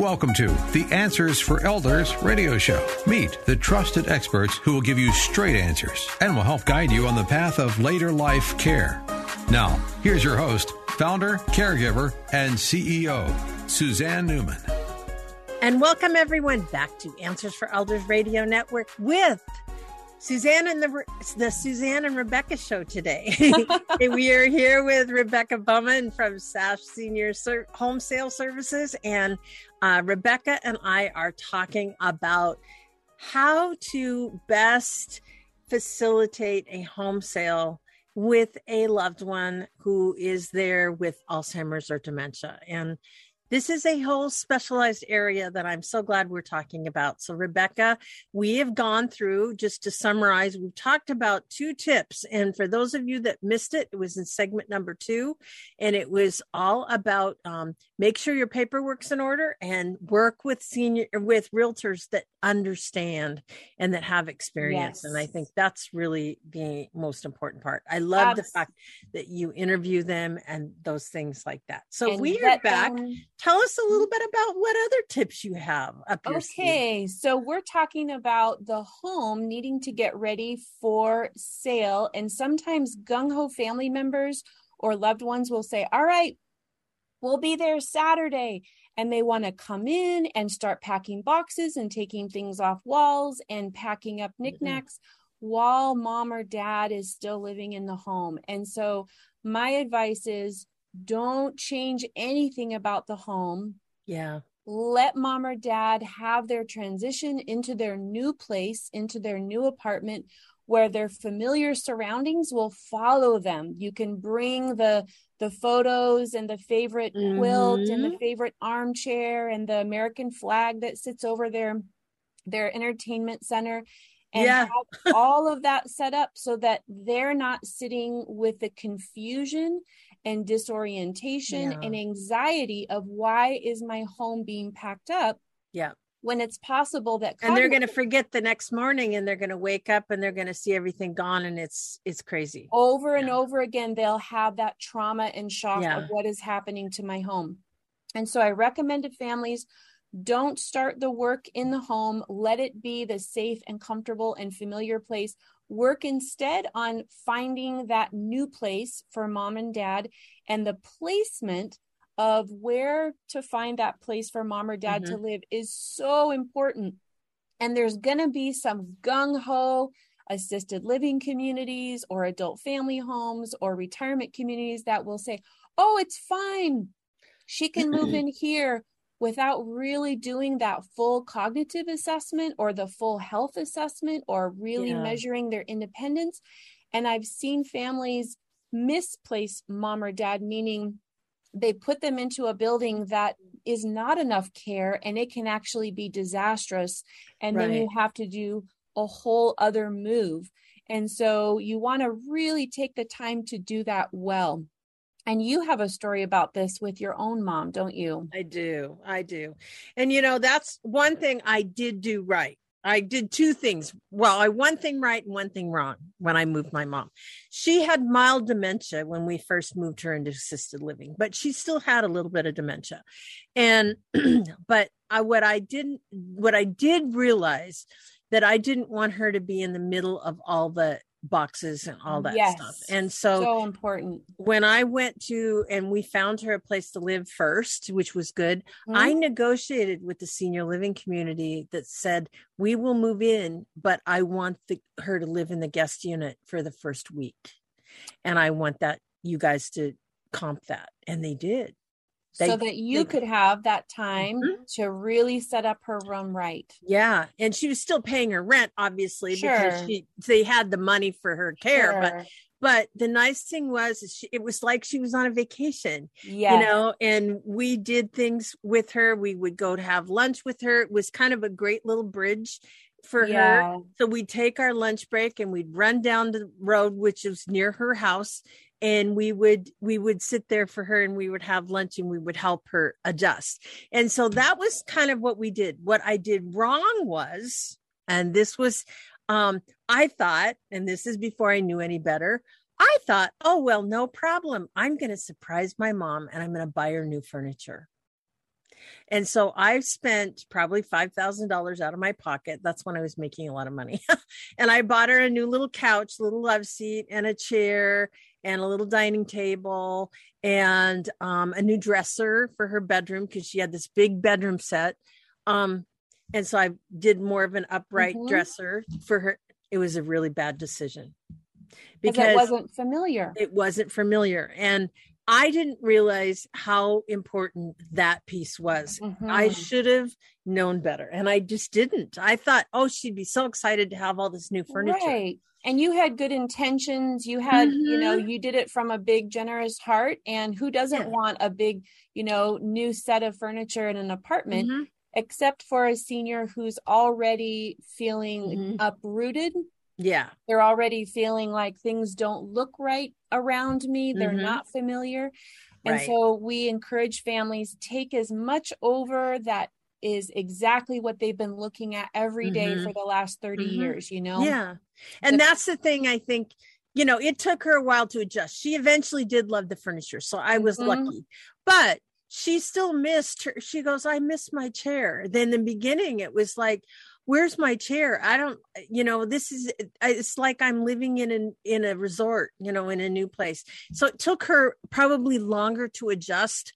Welcome to the Answers for Elders radio show. Meet the trusted experts who will give you straight answers and will help guide you on the path of later life care. Now, here's your host, founder, caregiver, and CEO, Suzanne Newman. And welcome everyone back to Answers for Elders Radio Network with Suzanne and the the Suzanne and Rebecca show today. we are here with Rebecca Bowman from SASH Senior Ser- Home Sale Services, and uh, Rebecca and I are talking about how to best facilitate a home sale with a loved one who is there with Alzheimer's or dementia. And this is a whole specialized area that I'm so glad we're talking about. So, Rebecca, we have gone through, just to summarize, we've talked about two tips. And for those of you that missed it, it was in segment number two. And it was all about um, make sure your paperwork's in order and work with senior, with realtors that understand and that have experience. Yes. And I think that's really the most important part. I love Absolutely. the fact that you interview them and those things like that. So, and we are back. Tell us a little bit about what other tips you have up your okay sleeve. so we're talking about the home needing to get ready for sale and sometimes gung-ho family members or loved ones will say all right we'll be there saturday and they want to come in and start packing boxes and taking things off walls and packing up mm-hmm. knickknacks mm-hmm. while mom or dad is still living in the home and so my advice is don't change anything about the home. Yeah. Let mom or dad have their transition into their new place, into their new apartment where their familiar surroundings will follow them. You can bring the the photos and the favorite mm-hmm. quilt and the mm-hmm. favorite armchair and the American flag that sits over their their entertainment center and yeah. have all of that set up so that they're not sitting with the confusion and disorientation yeah. and anxiety of why is my home being packed up yeah. when it's possible that and they're going to forget the next morning and they're going to wake up and they're going to see everything gone and it's it's crazy. Over and over again they'll have that trauma and shock yeah. of what is happening to my home. And so i recommend to families don't start the work in the home. Let it be the safe and comfortable and familiar place work instead on finding that new place for mom and dad and the placement of where to find that place for mom or dad mm-hmm. to live is so important. And there's going to be some gung ho assisted living communities or adult family homes or retirement communities that will say, oh, it's fine. She can move in here without really doing that full cognitive assessment or the full health assessment or really yeah. measuring their independence. And I've seen families misplace mom or dad, meaning they put them into a building that is not enough care and it can actually be disastrous. And right. then you have to do a whole other move. And so you want to really take the time to do that well. And you have a story about this with your own mom, don't you? I do. I do. And you know, that's one thing I did do right. I did two things. Well, I one thing right and one thing wrong when I moved my mom. She had mild dementia when we first moved her into assisted living, but she still had a little bit of dementia. And but I what I didn't what I did realize that I didn't want her to be in the middle of all the boxes and all that yes, stuff. And so, so important. When I went to and we found her a place to live first, which was good, mm-hmm. I negotiated with the senior living community that said, "We will move in, but I want the, her to live in the guest unit for the first week." And I want that you guys to comp that. And they did. They, so that you they, could have that time mm-hmm. to really set up her room right. Yeah, and she was still paying her rent, obviously, sure. because she they had the money for her care. Sure. But but the nice thing was, she, it was like she was on a vacation. Yeah, you know, and we did things with her. We would go to have lunch with her. It was kind of a great little bridge for yeah. her. So we'd take our lunch break and we'd run down the road, which was near her house, and we would we would sit there for her and we would have lunch and we would help her adjust and so that was kind of what we did what i did wrong was and this was um i thought and this is before i knew any better i thought oh well no problem i'm going to surprise my mom and i'm going to buy her new furniture And so I've spent probably $5,000 out of my pocket. That's when I was making a lot of money. and I bought her a new little couch, little love seat, and a chair, and a little dining table, and um, a new dresser for her bedroom because she had this big bedroom set. Um, and so I did more of an upright mm-hmm. dresser for her. It was a really bad decision because it wasn't familiar. It wasn't familiar. And I didn't realize how important that piece was. Mm-hmm. I should have known better and I just didn't. I thought, oh, she'd be so excited to have all this new furniture. Right. And you had good intentions. You had, mm-hmm. you know, mm-hmm. you did it from a big, generous heart. And who doesn't yeah. want a big, you know, new set of furniture in an apartment? Mm-hmm. Except for a senior who's already feeling mm-hmm. uprooted yeah. They're already feeling like things don't look right around me. They're mm-hmm. not familiar. And right. so we encourage families take as much over that is exactly what they've been looking at every day mm-hmm. for the last 30 mm-hmm. years, you know? Yeah. And the- that's the thing I think, you know, it took her a while to adjust. She eventually did love the furniture. So I was mm-hmm. lucky. But she still missed her. She goes, I miss my chair. Then in the beginning, it was like, where's my chair i don't you know this is it's like i'm living in an in a resort you know in a new place so it took her probably longer to adjust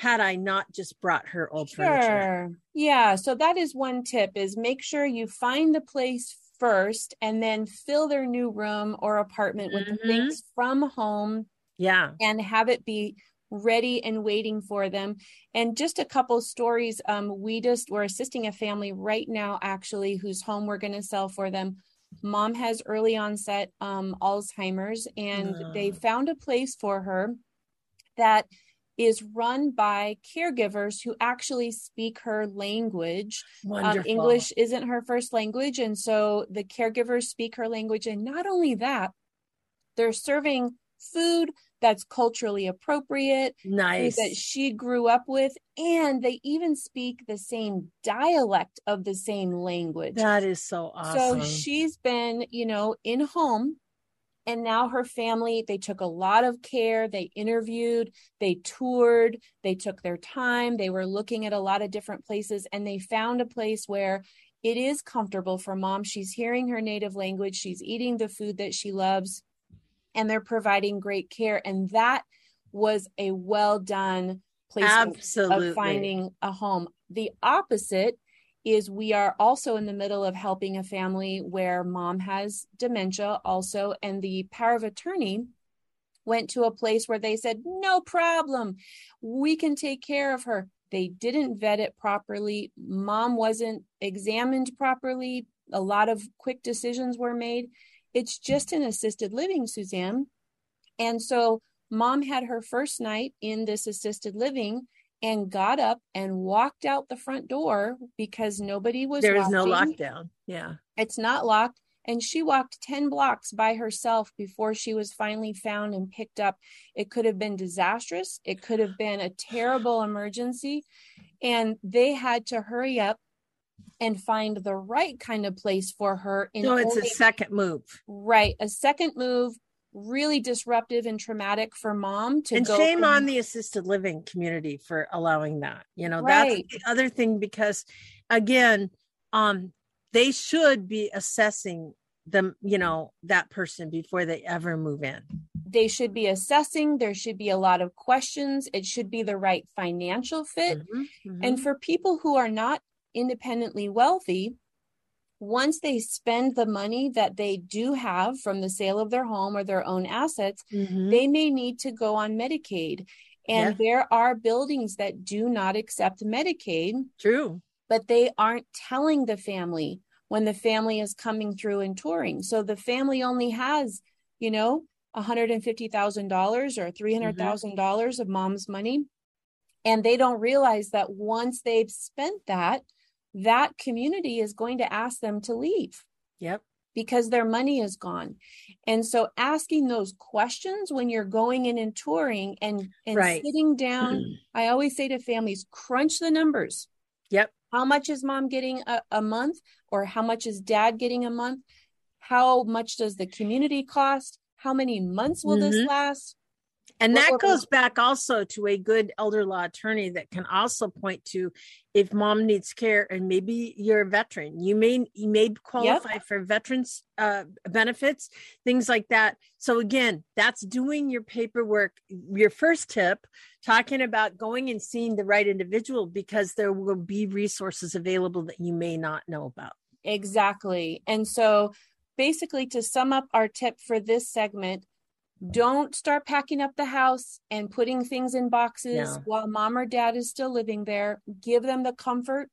had i not just brought her old sure. furniture yeah so that is one tip is make sure you find the place first and then fill their new room or apartment with mm-hmm. things from home yeah and have it be ready and waiting for them. And just a couple stories. Um, we just we're assisting a family right now, actually, whose home we're going to sell for them. Mom has early onset um, Alzheimer's, and uh. they found a place for her that is run by caregivers who actually speak her language. Um, English isn't her first language. And so the caregivers speak her language. And not only that, they're serving food that's culturally appropriate, nice that she grew up with, and they even speak the same dialect of the same language. That is so awesome. So she's been, you know, in home and now her family they took a lot of care they interviewed they toured they took their time they were looking at a lot of different places and they found a place where it is comfortable for mom she's hearing her native language she's eating the food that she loves and they're providing great care. And that was a well done place Absolutely. of finding a home. The opposite is we are also in the middle of helping a family where mom has dementia also, and the power of attorney went to a place where they said, No problem, we can take care of her. They didn't vet it properly. Mom wasn't examined properly. A lot of quick decisions were made. It's just an assisted living, Suzanne. And so mom had her first night in this assisted living and got up and walked out the front door because nobody was there is no lockdown. Yeah. It's not locked. And she walked 10 blocks by herself before she was finally found and picked up. It could have been disastrous. It could have been a terrible emergency. And they had to hurry up and find the right kind of place for her. In so it's only, a second move, right? A second move, really disruptive and traumatic for mom to. And shame from, on the assisted living community for allowing that. You know, right. that's the other thing because, again, um, they should be assessing them. You know, that person before they ever move in. They should be assessing. There should be a lot of questions. It should be the right financial fit. Mm-hmm, mm-hmm. And for people who are not independently wealthy, once they spend the money that they do have from the sale of their home or their own assets, mm-hmm. they may need to go on Medicaid. And yeah. there are buildings that do not accept Medicaid. True. But they aren't telling the family when the family is coming through and touring. So the family only has, you know, $150,000 or $300,000 mm-hmm. dollars of mom's money. And they don't realize that once they've spent that, that community is going to ask them to leave. Yep. Because their money is gone. And so asking those questions when you're going in and touring and, and right. sitting down, mm-hmm. I always say to families, crunch the numbers. Yep. How much is mom getting a, a month? Or how much is dad getting a month? How much does the community cost? How many months will mm-hmm. this last? And that goes back also to a good elder law attorney that can also point to if mom needs care and maybe you're a veteran, you may you may qualify yep. for veterans uh, benefits, things like that. So again, that's doing your paperwork. Your first tip, talking about going and seeing the right individual because there will be resources available that you may not know about. Exactly. And so basically to sum up our tip for this segment, don't start packing up the house and putting things in boxes no. while mom or dad is still living there. Give them the comfort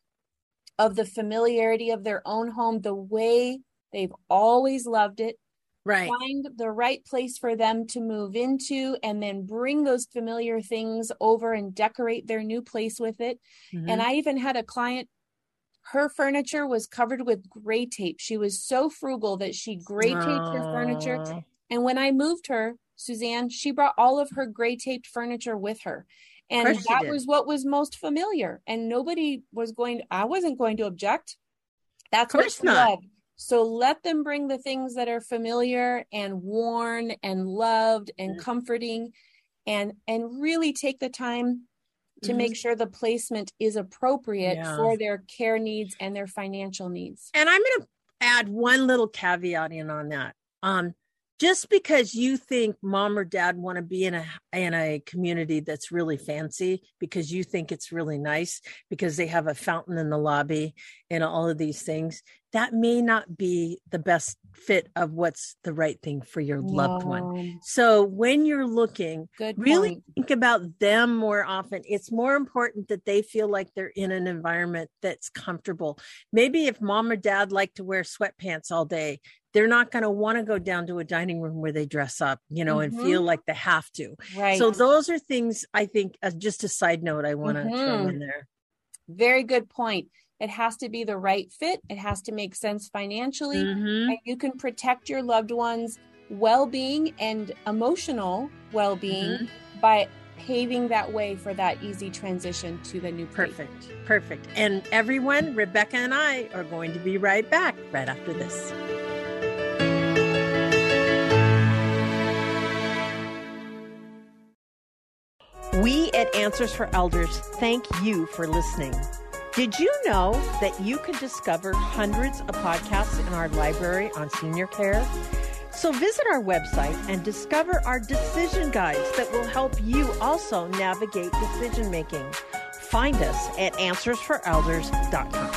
of the familiarity of their own home, the way they've always loved it. Right. Find the right place for them to move into and then bring those familiar things over and decorate their new place with it. Mm-hmm. And I even had a client her furniture was covered with gray tape. She was so frugal that she gray taped her furniture and when I moved her, Suzanne, she brought all of her gray taped furniture with her. And that was what was most familiar. And nobody was going, to, I wasn't going to object. That's of course not. Loved. So let them bring the things that are familiar and worn and loved and comforting and and really take the time to mm-hmm. make sure the placement is appropriate yeah. for their care needs and their financial needs. And I'm going to add one little caveat in on that. Um, just because you think mom or dad want to be in a in a community that's really fancy because you think it's really nice because they have a fountain in the lobby and all of these things that may not be the best fit of what's the right thing for your no. loved one so when you're looking Good really point. think about them more often it's more important that they feel like they're in an environment that's comfortable maybe if mom or dad like to wear sweatpants all day they're not going to want to go down to a dining room where they dress up, you know, mm-hmm. and feel like they have to. Right. So those are things I think, uh, just a side note, I want to mm-hmm. throw in there. Very good point. It has to be the right fit. It has to make sense financially. Mm-hmm. And you can protect your loved ones' well being and emotional well being mm-hmm. by paving that way for that easy transition to the new place. Perfect. Perfect. And everyone, Rebecca and I are going to be right back right after this. We at Answers for Elders thank you for listening. Did you know that you can discover hundreds of podcasts in our library on senior care? So visit our website and discover our decision guides that will help you also navigate decision making. Find us at answersforelders.com.